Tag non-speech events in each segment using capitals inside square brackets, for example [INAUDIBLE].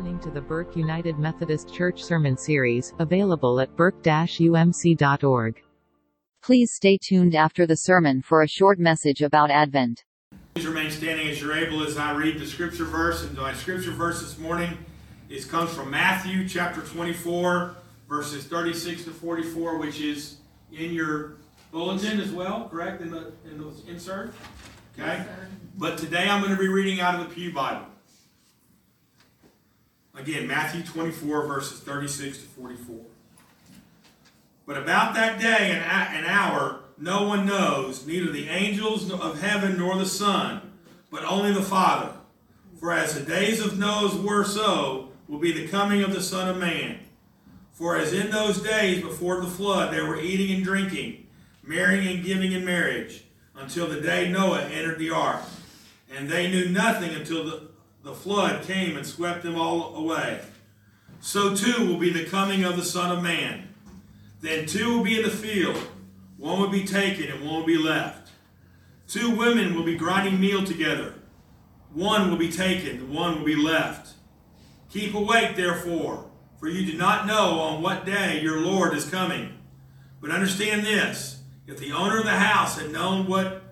listening to the Burke United Methodist Church Sermon Series, available at burke-umc.org. Please stay tuned after the sermon for a short message about Advent. Please remain standing as you're able as I read the scripture verse. And my scripture verse this morning is comes from Matthew chapter 24, verses 36 to 44, which is in your bulletin as well, correct? In the in the insert? Okay? But today I'm going to be reading out of the Pew Bible. Again, Matthew 24, verses 36 to 44. But about that day and an hour, no one knows, neither the angels of heaven nor the Son, but only the Father. For as the days of Noah were so, will be the coming of the Son of Man. For as in those days before the flood, they were eating and drinking, marrying and giving in marriage, until the day Noah entered the ark. And they knew nothing until the, the flood came and swept them all away. So too will be the coming of the Son of Man. Then two will be in the field, one will be taken and one will be left. Two women will be grinding meal together, one will be taken, one will be left. Keep awake, therefore, for you do not know on what day your Lord is coming. But understand this if the owner of the house had known what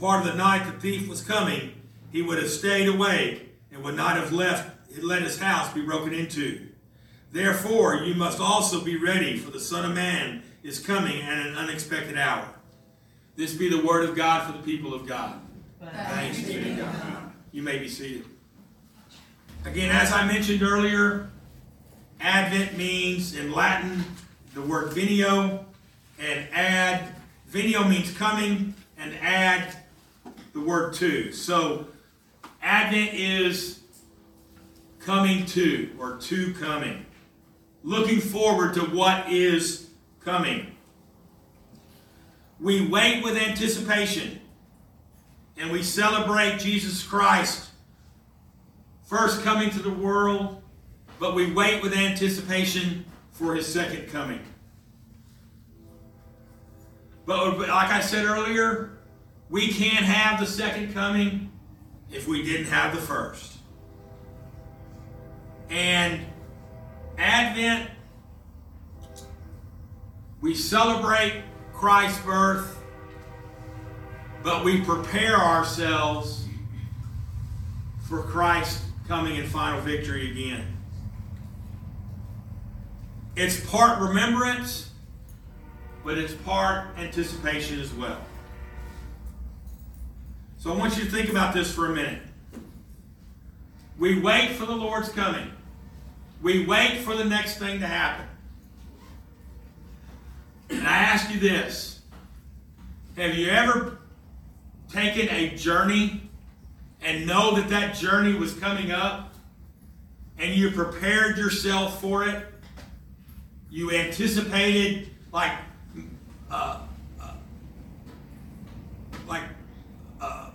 part of the night the thief was coming, he would have stayed awake and would not have left let his house be broken into. Therefore, you must also be ready, for the Son of Man is coming at an unexpected hour. This be the word of God for the people of God. Thanks be to God. You may be seated. Again, as I mentioned earlier, Advent means in Latin the word venio and ad. Venio means coming and ad the word to. So Advent is coming to or to coming looking forward to what is coming. We wait with anticipation and we celebrate Jesus Christ first coming to the world, but we wait with anticipation for his second coming. But like I said earlier, we can't have the second coming if we didn't have the first. And Advent, we celebrate Christ's birth, but we prepare ourselves for Christ coming in final victory again. It's part remembrance, but it's part anticipation as well. So I want you to think about this for a minute. We wait for the Lord's coming. We wait for the next thing to happen. And I ask you this Have you ever taken a journey and know that that journey was coming up and you prepared yourself for it? You anticipated, like, uh, uh, like uh,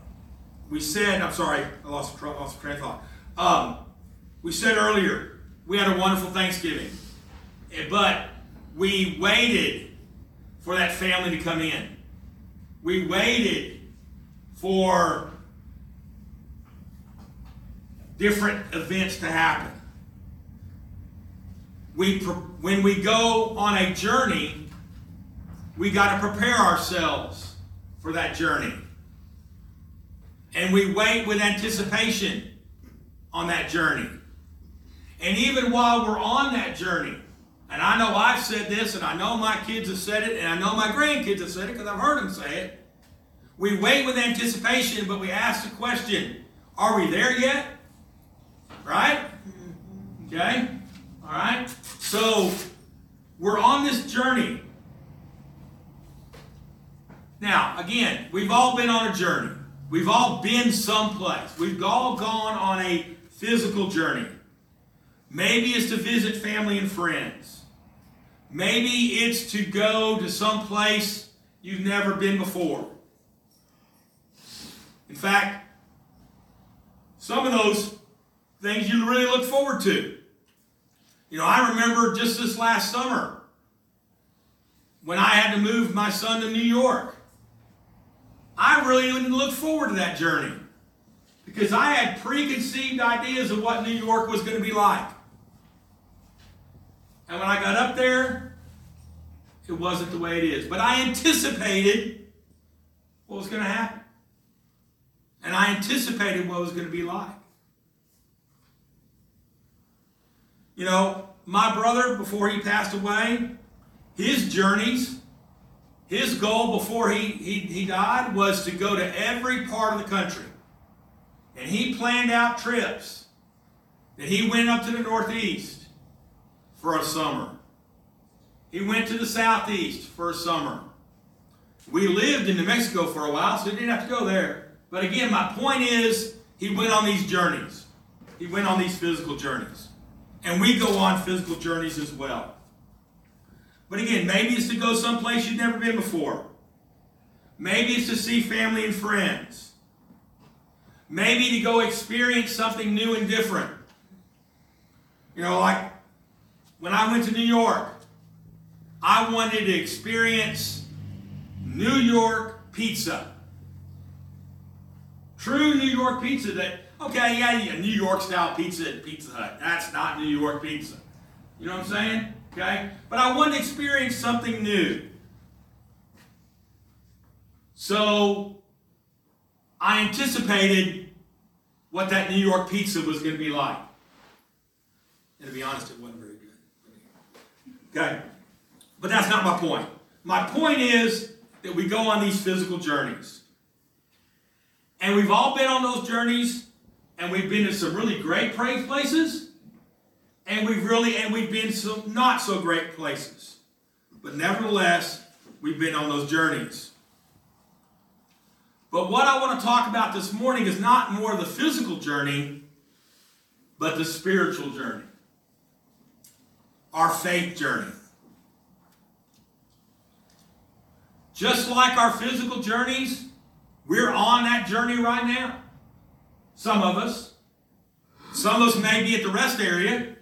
we said, I'm sorry, I lost, lost train of thought. Um, we said earlier, we had a wonderful Thanksgiving. Eh, but we waited for that family to come in. We waited for different events to happen. We, when we go on a journey, we got to prepare ourselves for that journey. And we wait with anticipation on that journey. And even while we're on that journey, and I know I've said this, and I know my kids have said it, and I know my grandkids have said it because I've heard them say it. We wait with anticipation, but we ask the question are we there yet? Right? Okay? All right? So, we're on this journey. Now, again, we've all been on a journey. We've all been someplace. We've all gone on a physical journey. Maybe it's to visit family and friends. Maybe it's to go to some place you've never been before. In fact, some of those things you really look forward to. You know, I remember just this last summer when I had to move my son to New York. I really didn't look forward to that journey. Because I had preconceived ideas of what New York was going to be like. And when I got up there, it wasn't the way it is. But I anticipated what was going to happen. And I anticipated what it was going to be like. You know, my brother, before he passed away, his journeys, his goal before he, he, he died was to go to every part of the country. And he planned out trips. That he went up to the Northeast for a summer. He went to the Southeast for a summer. We lived in New Mexico for a while, so he didn't have to go there. But again, my point is, he went on these journeys. He went on these physical journeys. And we go on physical journeys as well. But again, maybe it's to go someplace you've never been before. Maybe it's to see family and friends. Maybe to go experience something new and different. You know, like when I went to New York, I wanted to experience New York pizza. True New York pizza that, okay, yeah, yeah, New York style pizza at Pizza Hut. That's not New York pizza. You know what I'm saying? Okay? But I wanted to experience something new. So I anticipated what that New York pizza was going to be like. And to be honest, it wasn't very good. Okay? But that's not my point. My point is that we go on these physical journeys. And we've all been on those journeys, and we've been to some really great praise places, and we've really and we've been some not so great places. But nevertheless, we've been on those journeys. But what I want to talk about this morning is not more the physical journey, but the spiritual journey. Our faith journey. Just like our physical journeys, we're on that journey right now. Some of us. Some of us may be at the rest area,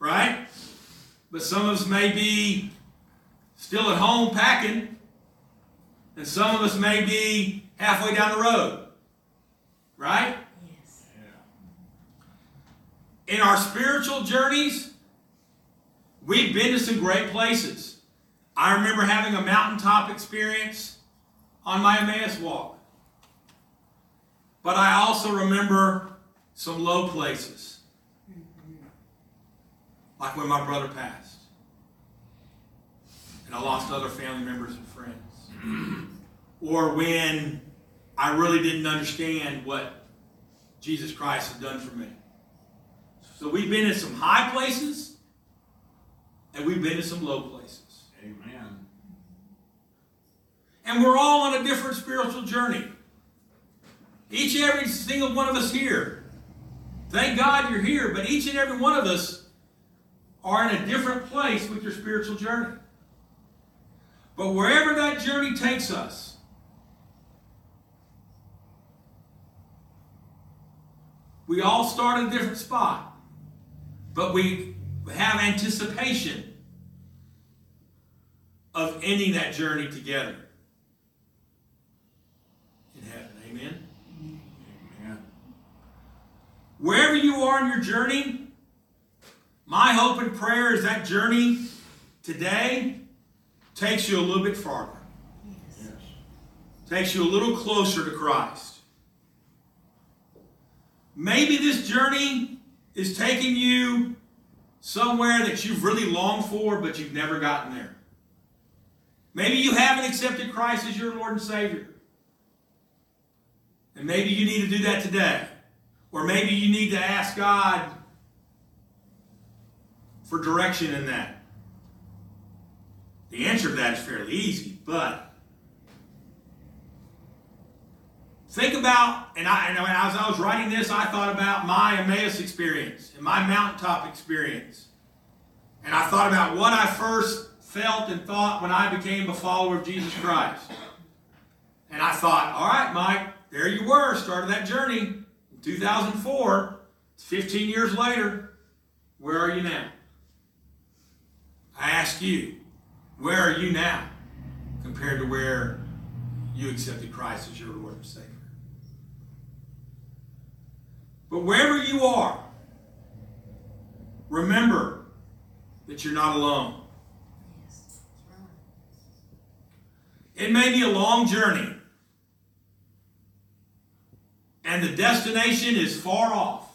right? But some of us may be still at home packing. And some of us may be halfway down the road. Right? Yes. In our spiritual journeys, we've been to some great places. I remember having a mountaintop experience on my Emmaus walk. But I also remember some low places. Like when my brother passed. And I lost other family members and friends. [CLEARS THROAT] or when I really didn't understand what Jesus Christ had done for me. So we've been in some high places and we've been in some low places. Amen. And we're all on a different spiritual journey. Each and every single one of us here. Thank God you're here, but each and every one of us are in a different place with your spiritual journey. But wherever that journey takes us, we all start in a different spot, but we have anticipation of ending that journey together in heaven. Amen. Amen. Wherever you are in your journey, my hope and prayer is that journey today takes you a little bit farther. Yes. Takes you a little closer to Christ. Maybe this journey is taking you somewhere that you've really longed for, but you've never gotten there. Maybe you haven't accepted Christ as your Lord and Savior. And maybe you need to do that today. Or maybe you need to ask God for direction in that. The answer to that is fairly easy, but think about, and, I, and as I was writing this, I thought about my Emmaus experience and my mountaintop experience. And I thought about what I first felt and thought when I became a follower of Jesus Christ. And I thought, all right, Mike, there you were, started that journey in 2004. It's 15 years later. Where are you now? I ask you, where are you now compared to where you accepted Christ as your Lord and Savior? But wherever you are, remember that you're not alone. It may be a long journey, and the destination is far off.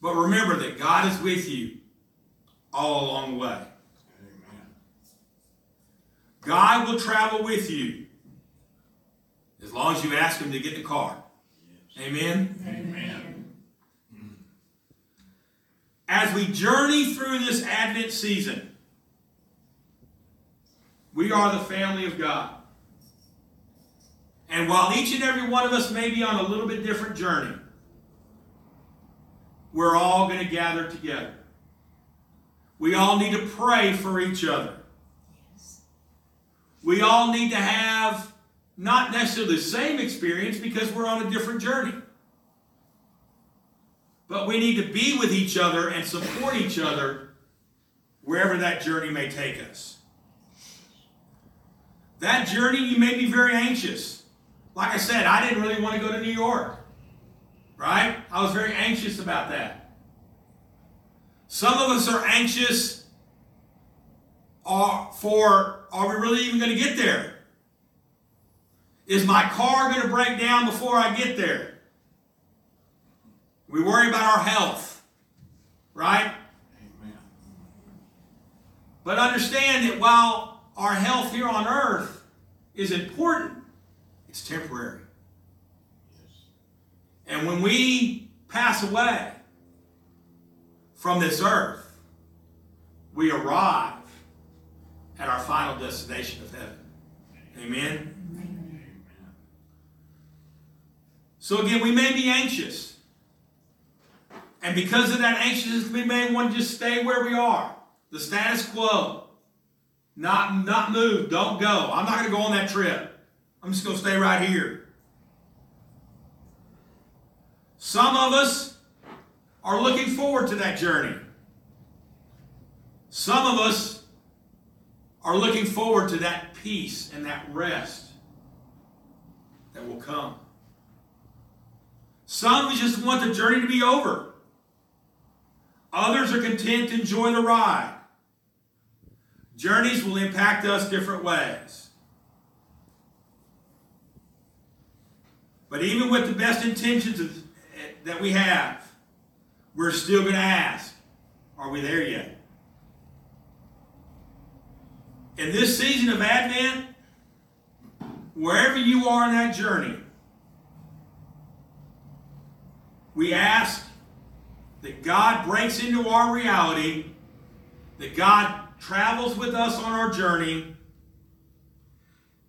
But remember that God is with you all along the way. Amen. God will travel with you as long as you ask Him to get in the car. Amen? Amen. As we journey through this Advent season, we are the family of God. And while each and every one of us may be on a little bit different journey, we're all going to gather together. We all need to pray for each other. We all need to have not necessarily the same experience because we're on a different journey. But we need to be with each other and support each other wherever that journey may take us. That journey, you may be very anxious. Like I said, I didn't really want to go to New York. Right? I was very anxious about that. Some of us are anxious are, for are we really even going to get there? Is my car going to break down before I get there? We worry about our health, right? Amen. But understand that while our health here on earth is important, it's temporary. Yes. And when we pass away from this earth, we arrive at our final destination of heaven. Amen? Amen. So again, we may be anxious. And because of that anxiousness, we may want to just stay where we are. The status quo. Not, not move. Don't go. I'm not going to go on that trip. I'm just going to stay right here. Some of us are looking forward to that journey. Some of us are looking forward to that peace and that rest that will come. Some just want the journey to be over. Others are content to enjoy the ride. Journeys will impact us different ways. But even with the best intentions of, that we have, we're still going to ask, are we there yet? In this season of Advent, wherever you are in that journey, we ask that God breaks into our reality, that God travels with us on our journey,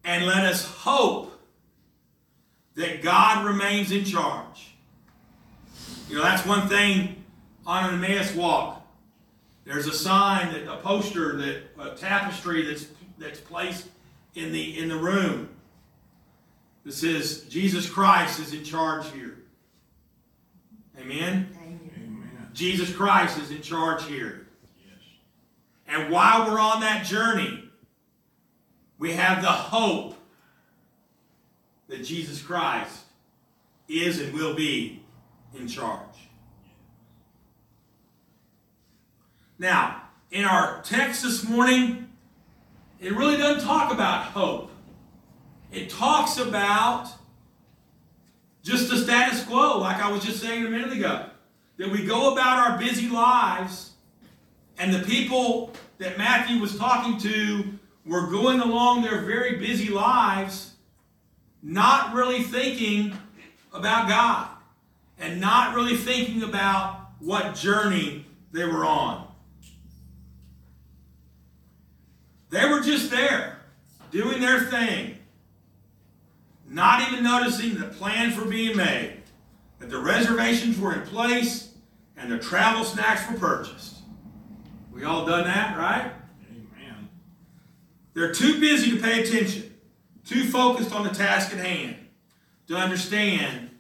and let us hope that God remains in charge. You know, that's one thing on an Emmaus walk. There's a sign that a poster that a tapestry that's that's placed in the in the room that says Jesus Christ is in charge here. Amen. Amen. Jesus Christ is in charge here. Yes. And while we're on that journey, we have the hope that Jesus Christ is and will be in charge. Now, in our text this morning, it really doesn't talk about hope. It talks about just the status quo, like I was just saying a minute ago. That we go about our busy lives, and the people that Matthew was talking to were going along their very busy lives, not really thinking about God, and not really thinking about what journey they were on. They were just there, doing their thing, not even noticing that plans were being made, that the reservations were in place, and the travel snacks were purchased. We all done that, right? Amen. They're too busy to pay attention, too focused on the task at hand to understand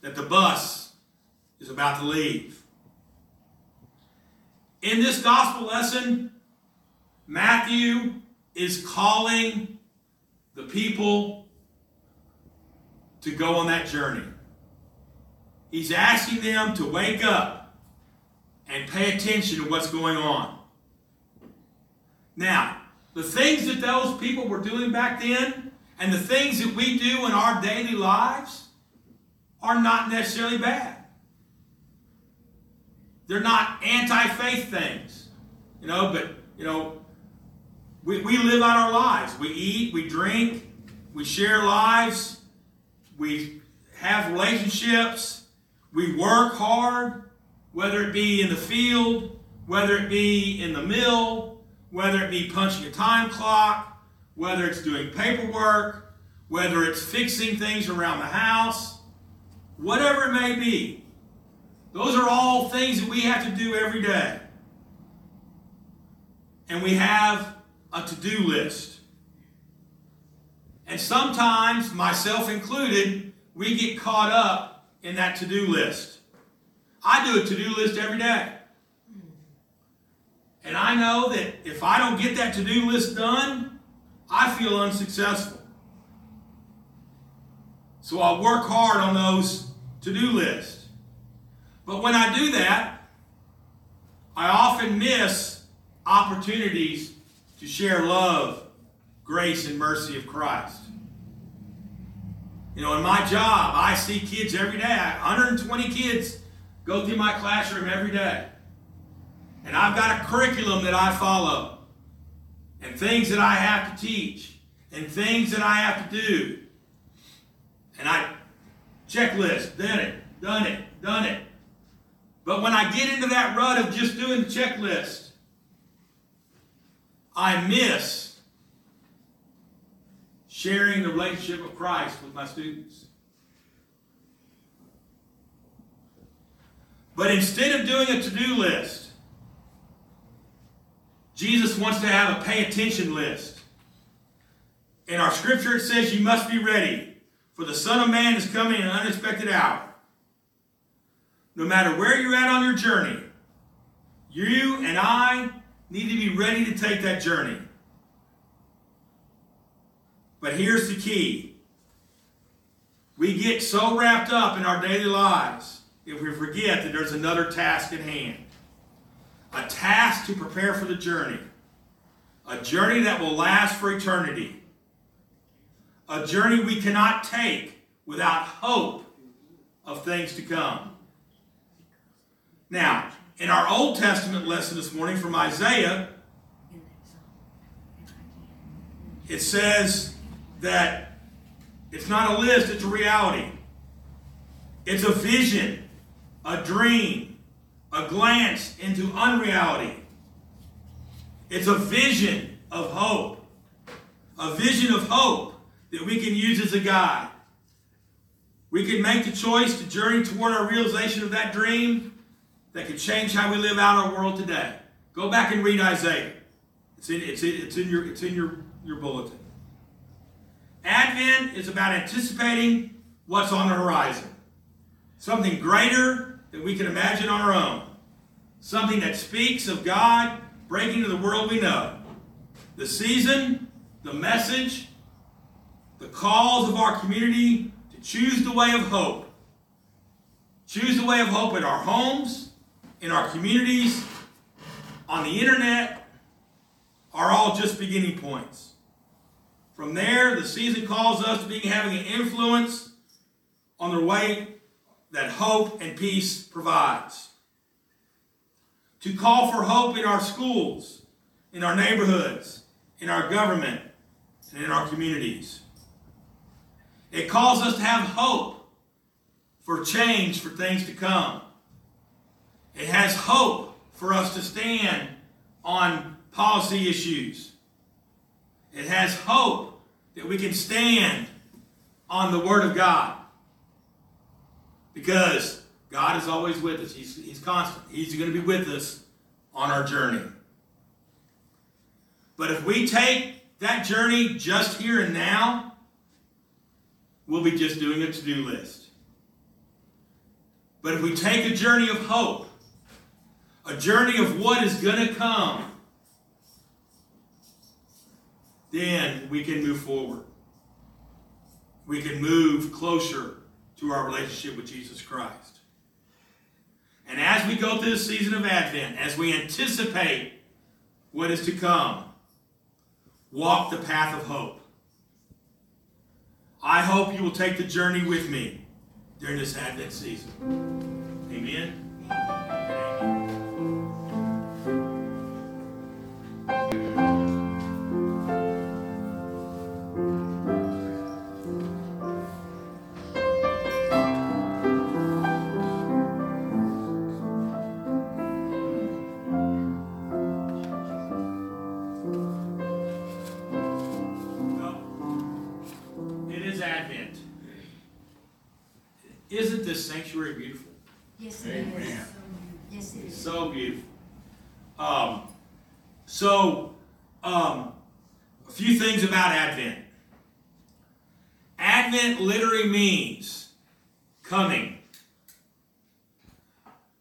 that the bus is about to leave. In this gospel lesson, Matthew is calling the people to go on that journey. He's asking them to wake up and pay attention to what's going on. Now, the things that those people were doing back then and the things that we do in our daily lives are not necessarily bad. They're not anti faith things, you know, but, you know, we, we live out our lives. We eat, we drink, we share lives, we have relationships, we work hard, whether it be in the field, whether it be in the mill, whether it be punching a time clock, whether it's doing paperwork, whether it's fixing things around the house, whatever it may be. Those are all things that we have to do every day. And we have a to do list. And sometimes, myself included, we get caught up in that to do list. I do a to do list every day. And I know that if I don't get that to do list done, I feel unsuccessful. So I work hard on those to do lists. But when I do that, I often miss opportunities to share love, grace, and mercy of Christ. You know, in my job, I see kids every day. 120 kids go through my classroom every day. And I've got a curriculum that I follow, and things that I have to teach, and things that I have to do. And I checklist, done it, done it, done it. But when I get into that rut of just doing the checklist, I miss sharing the relationship of Christ with my students. But instead of doing a to do list, Jesus wants to have a pay attention list. In our scripture, it says, You must be ready, for the Son of Man is coming in an unexpected hour. No matter where you're at on your journey, you and I need to be ready to take that journey. But here's the key we get so wrapped up in our daily lives if we forget that there's another task at hand a task to prepare for the journey, a journey that will last for eternity, a journey we cannot take without hope of things to come. Now, in our Old Testament lesson this morning from Isaiah, it says that it's not a list, it's a reality. It's a vision, a dream, a glance into unreality. It's a vision of hope. A vision of hope that we can use as a guide. We can make the choice to journey toward our realization of that dream that can change how we live out our world today. Go back and read Isaiah. It's in, it's in, it's in, your, it's in your, your bulletin. Advent is about anticipating what's on the horizon. Something greater than we can imagine on our own. Something that speaks of God breaking into the world we know. The season, the message, the calls of our community to choose the way of hope. Choose the way of hope in our homes, in our communities, on the internet, are all just beginning points. From there, the season calls us to be having an influence on the way that hope and peace provides. To call for hope in our schools, in our neighborhoods, in our government, and in our communities. It calls us to have hope for change, for things to come. It has hope for us to stand on policy issues. It has hope that we can stand on the Word of God. Because God is always with us. He's, he's constant. He's going to be with us on our journey. But if we take that journey just here and now, we'll be just doing a to do list. But if we take a journey of hope, a journey of what is going to come, then we can move forward. We can move closer to our relationship with Jesus Christ. And as we go through the season of Advent, as we anticipate what is to come, walk the path of hope. I hope you will take the journey with me during this Advent season. Amen. Isn't this sanctuary beautiful? Yes, it is. Amen. Yes, it is. So beautiful. Um, so, um, a few things about Advent. Advent literally means coming.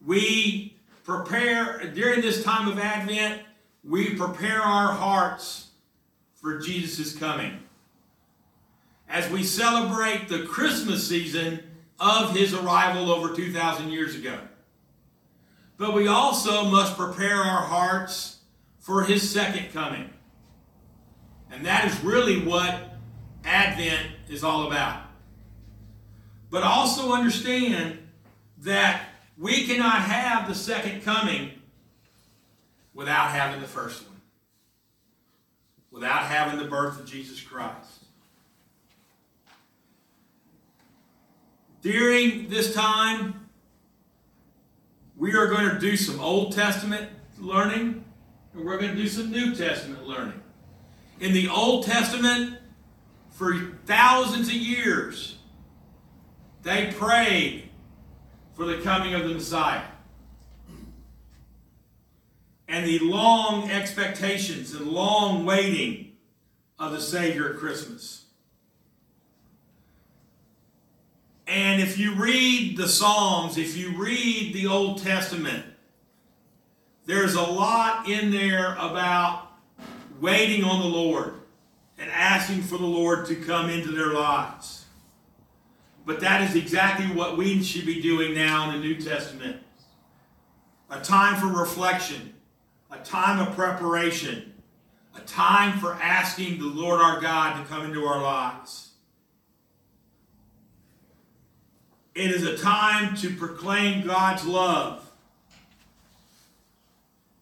We prepare, during this time of Advent, we prepare our hearts for Jesus' coming. As we celebrate the Christmas season of his arrival over 2,000 years ago. But we also must prepare our hearts for his second coming. And that is really what Advent is all about. But also understand that we cannot have the second coming without having the first one, without having the birth of Jesus Christ. During this time, we are going to do some Old Testament learning, and we're going to do some New Testament learning. In the Old Testament, for thousands of years, they prayed for the coming of the Messiah. And the long expectations and long waiting of the Savior at Christmas. And if you read the Psalms, if you read the Old Testament, there's a lot in there about waiting on the Lord and asking for the Lord to come into their lives. But that is exactly what we should be doing now in the New Testament. A time for reflection, a time of preparation, a time for asking the Lord our God to come into our lives. It is a time to proclaim God's love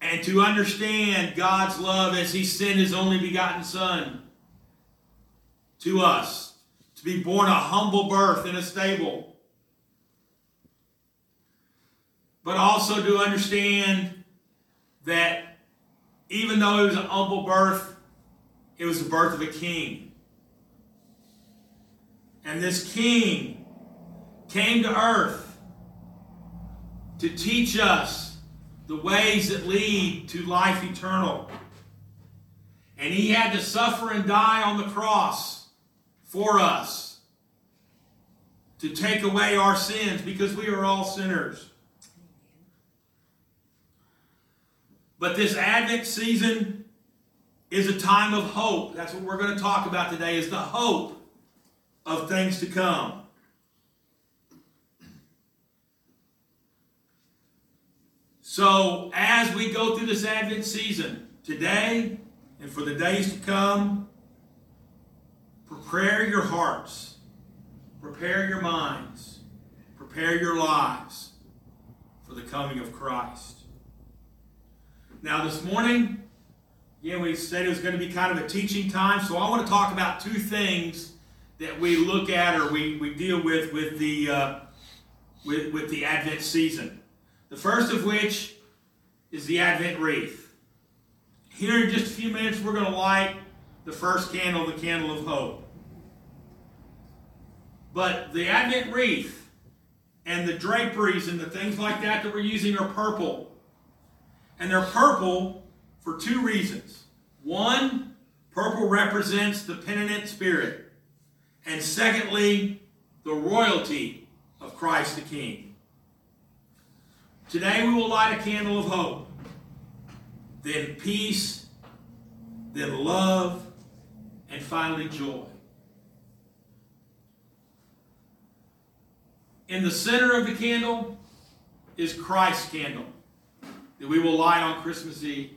and to understand God's love as He sent His only begotten Son to us to be born a humble birth in a stable. But also to understand that even though it was an humble birth, it was the birth of a king. And this king came to earth to teach us the ways that lead to life eternal. And he had to suffer and die on the cross for us to take away our sins because we are all sinners. But this Advent season is a time of hope. That's what we're going to talk about today is the hope of things to come. So, as we go through this Advent season, today and for the days to come, prepare your hearts, prepare your minds, prepare your lives for the coming of Christ. Now, this morning, again, we said it was going to be kind of a teaching time, so I want to talk about two things that we look at or we, we deal with with the, uh, with, with the Advent season. The first of which is the Advent wreath. Here in just a few minutes, we're going to light the first candle, the candle of hope. But the Advent wreath and the draperies and the things like that that we're using are purple. And they're purple for two reasons. One, purple represents the penitent spirit. And secondly, the royalty of Christ the King. Today we will light a candle of hope, then peace, then love, and finally joy. In the center of the candle is Christ's candle that we will light on Christmas Eve.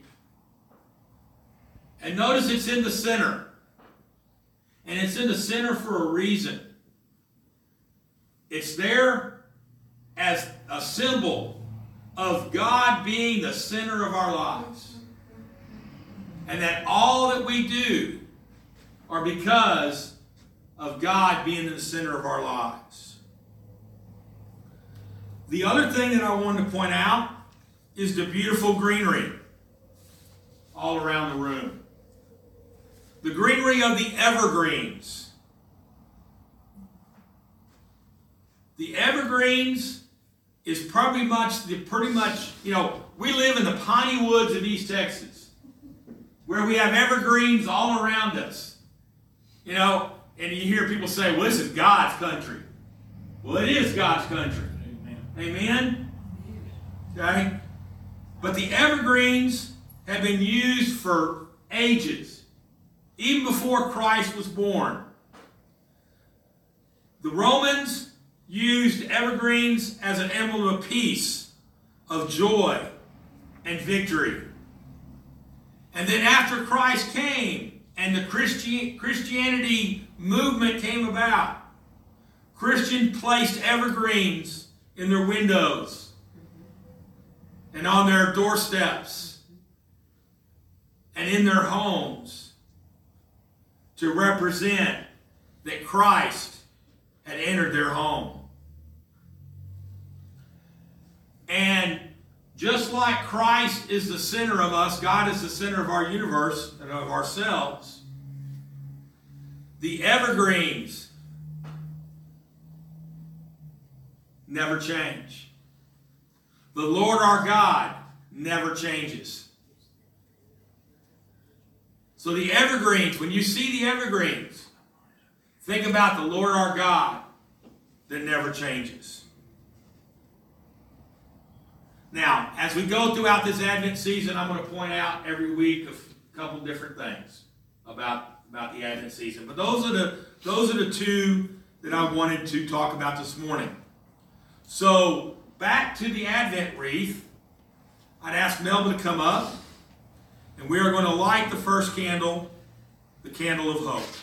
And notice it's in the center. And it's in the center for a reason. It's there as a symbol of God being the center of our lives. And that all that we do are because of God being in the center of our lives. The other thing that I wanted to point out is the beautiful greenery all around the room. The greenery of the evergreens. The evergreens is probably much the pretty much, you know, we live in the piney woods of East Texas where we have evergreens all around us. You know, and you hear people say, well, this is God's country. Well, it is God's country. Amen. Amen? Okay? But the evergreens have been used for ages, even before Christ was born. The Romans used evergreens as an emblem of peace, of joy, and victory. And then after Christ came and the Christi- Christianity movement came about, Christians placed evergreens in their windows and on their doorsteps and in their homes to represent that Christ had entered their home. And just like Christ is the center of us, God is the center of our universe and of ourselves. The evergreens never change. The Lord our God never changes. So the evergreens, when you see the evergreens, think about the Lord our God that never changes. Now, as we go throughout this Advent season, I'm going to point out every week a couple different things about, about the Advent season. But those are the those are the two that I wanted to talk about this morning. So back to the Advent wreath, I'd ask Melba to come up, and we are going to light the first candle, the candle of hope.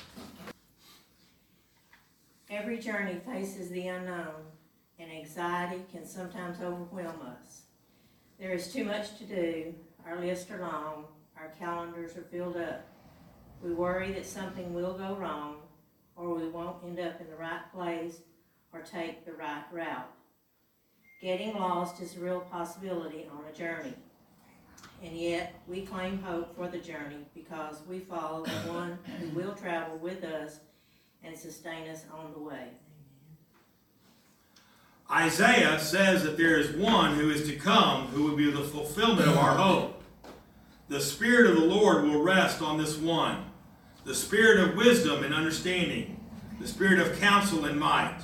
Every journey faces the unknown, and anxiety can sometimes overwhelm us. There is too much to do, our lists are long, our calendars are filled up. We worry that something will go wrong, or we won't end up in the right place or take the right route. Getting lost is a real possibility on a journey. And yet, we claim hope for the journey because we follow the one who will travel with us and sustain us on the way. Isaiah says that there is one who is to come who will be the fulfillment of our hope. The Spirit of the Lord will rest on this one the Spirit of wisdom and understanding, the Spirit of counsel and might,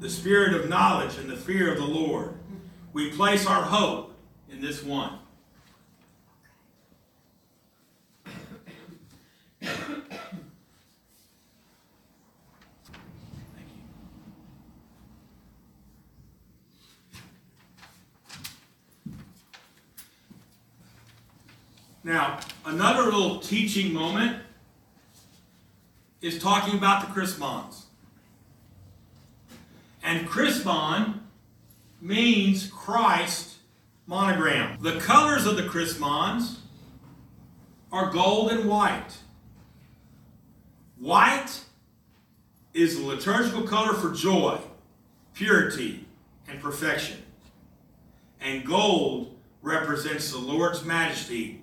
the Spirit of knowledge and the fear of the Lord. We place our hope in this one. Now, another little teaching moment is talking about the Chrismons. And Chrismon means Christ monogram. The colors of the Chrismons are gold and white. White is the liturgical color for joy, purity, and perfection. And gold represents the Lord's majesty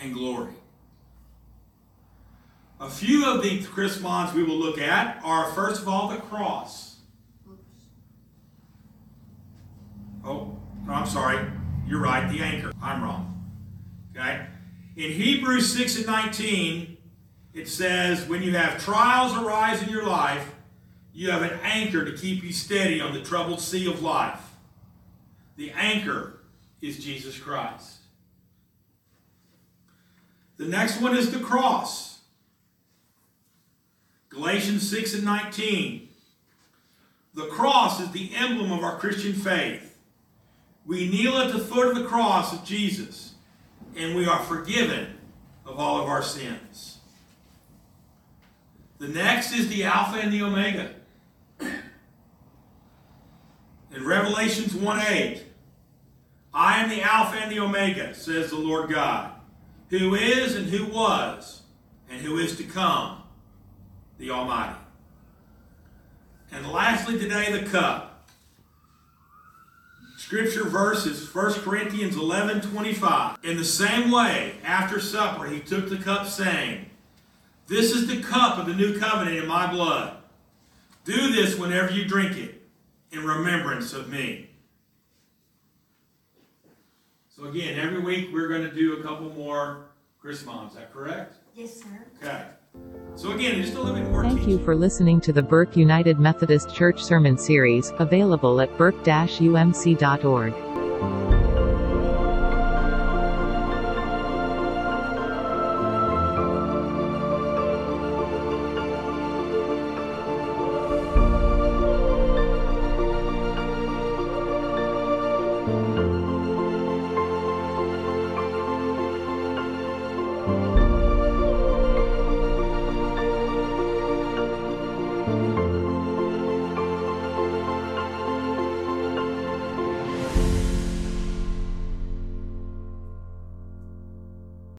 and glory. A few of the chrismons we will look at are, first of all, the cross. Oh, no, I'm sorry. You're right, the anchor. I'm wrong. Okay? In Hebrews 6 and 19, it says, When you have trials arise in your life, you have an anchor to keep you steady on the troubled sea of life. The anchor is Jesus Christ. The next one is the cross. Galatians 6 and 19. The cross is the emblem of our Christian faith. we kneel at the foot of the cross of Jesus, and we are forgiven of all of our sins. The next is the Alpha and the Omega. In Revelations 1 8, I am the Alpha and the Omega, says the Lord God, who is and who was and who is to come, the Almighty. And lastly, today, the cup. Scripture verses is 1 Corinthians 11 25. In the same way, after supper, he took the cup, saying, This is the cup of the new covenant in my blood. Do this whenever you drink it in remembrance of me. So, again, every week we're going to do a couple more Chrismons. Is that correct? Yes, sir. Okay. So, again, just a little bit more Thank teaching. you for listening to the Burke United Methodist Church Sermon Series, available at burke-umc.org.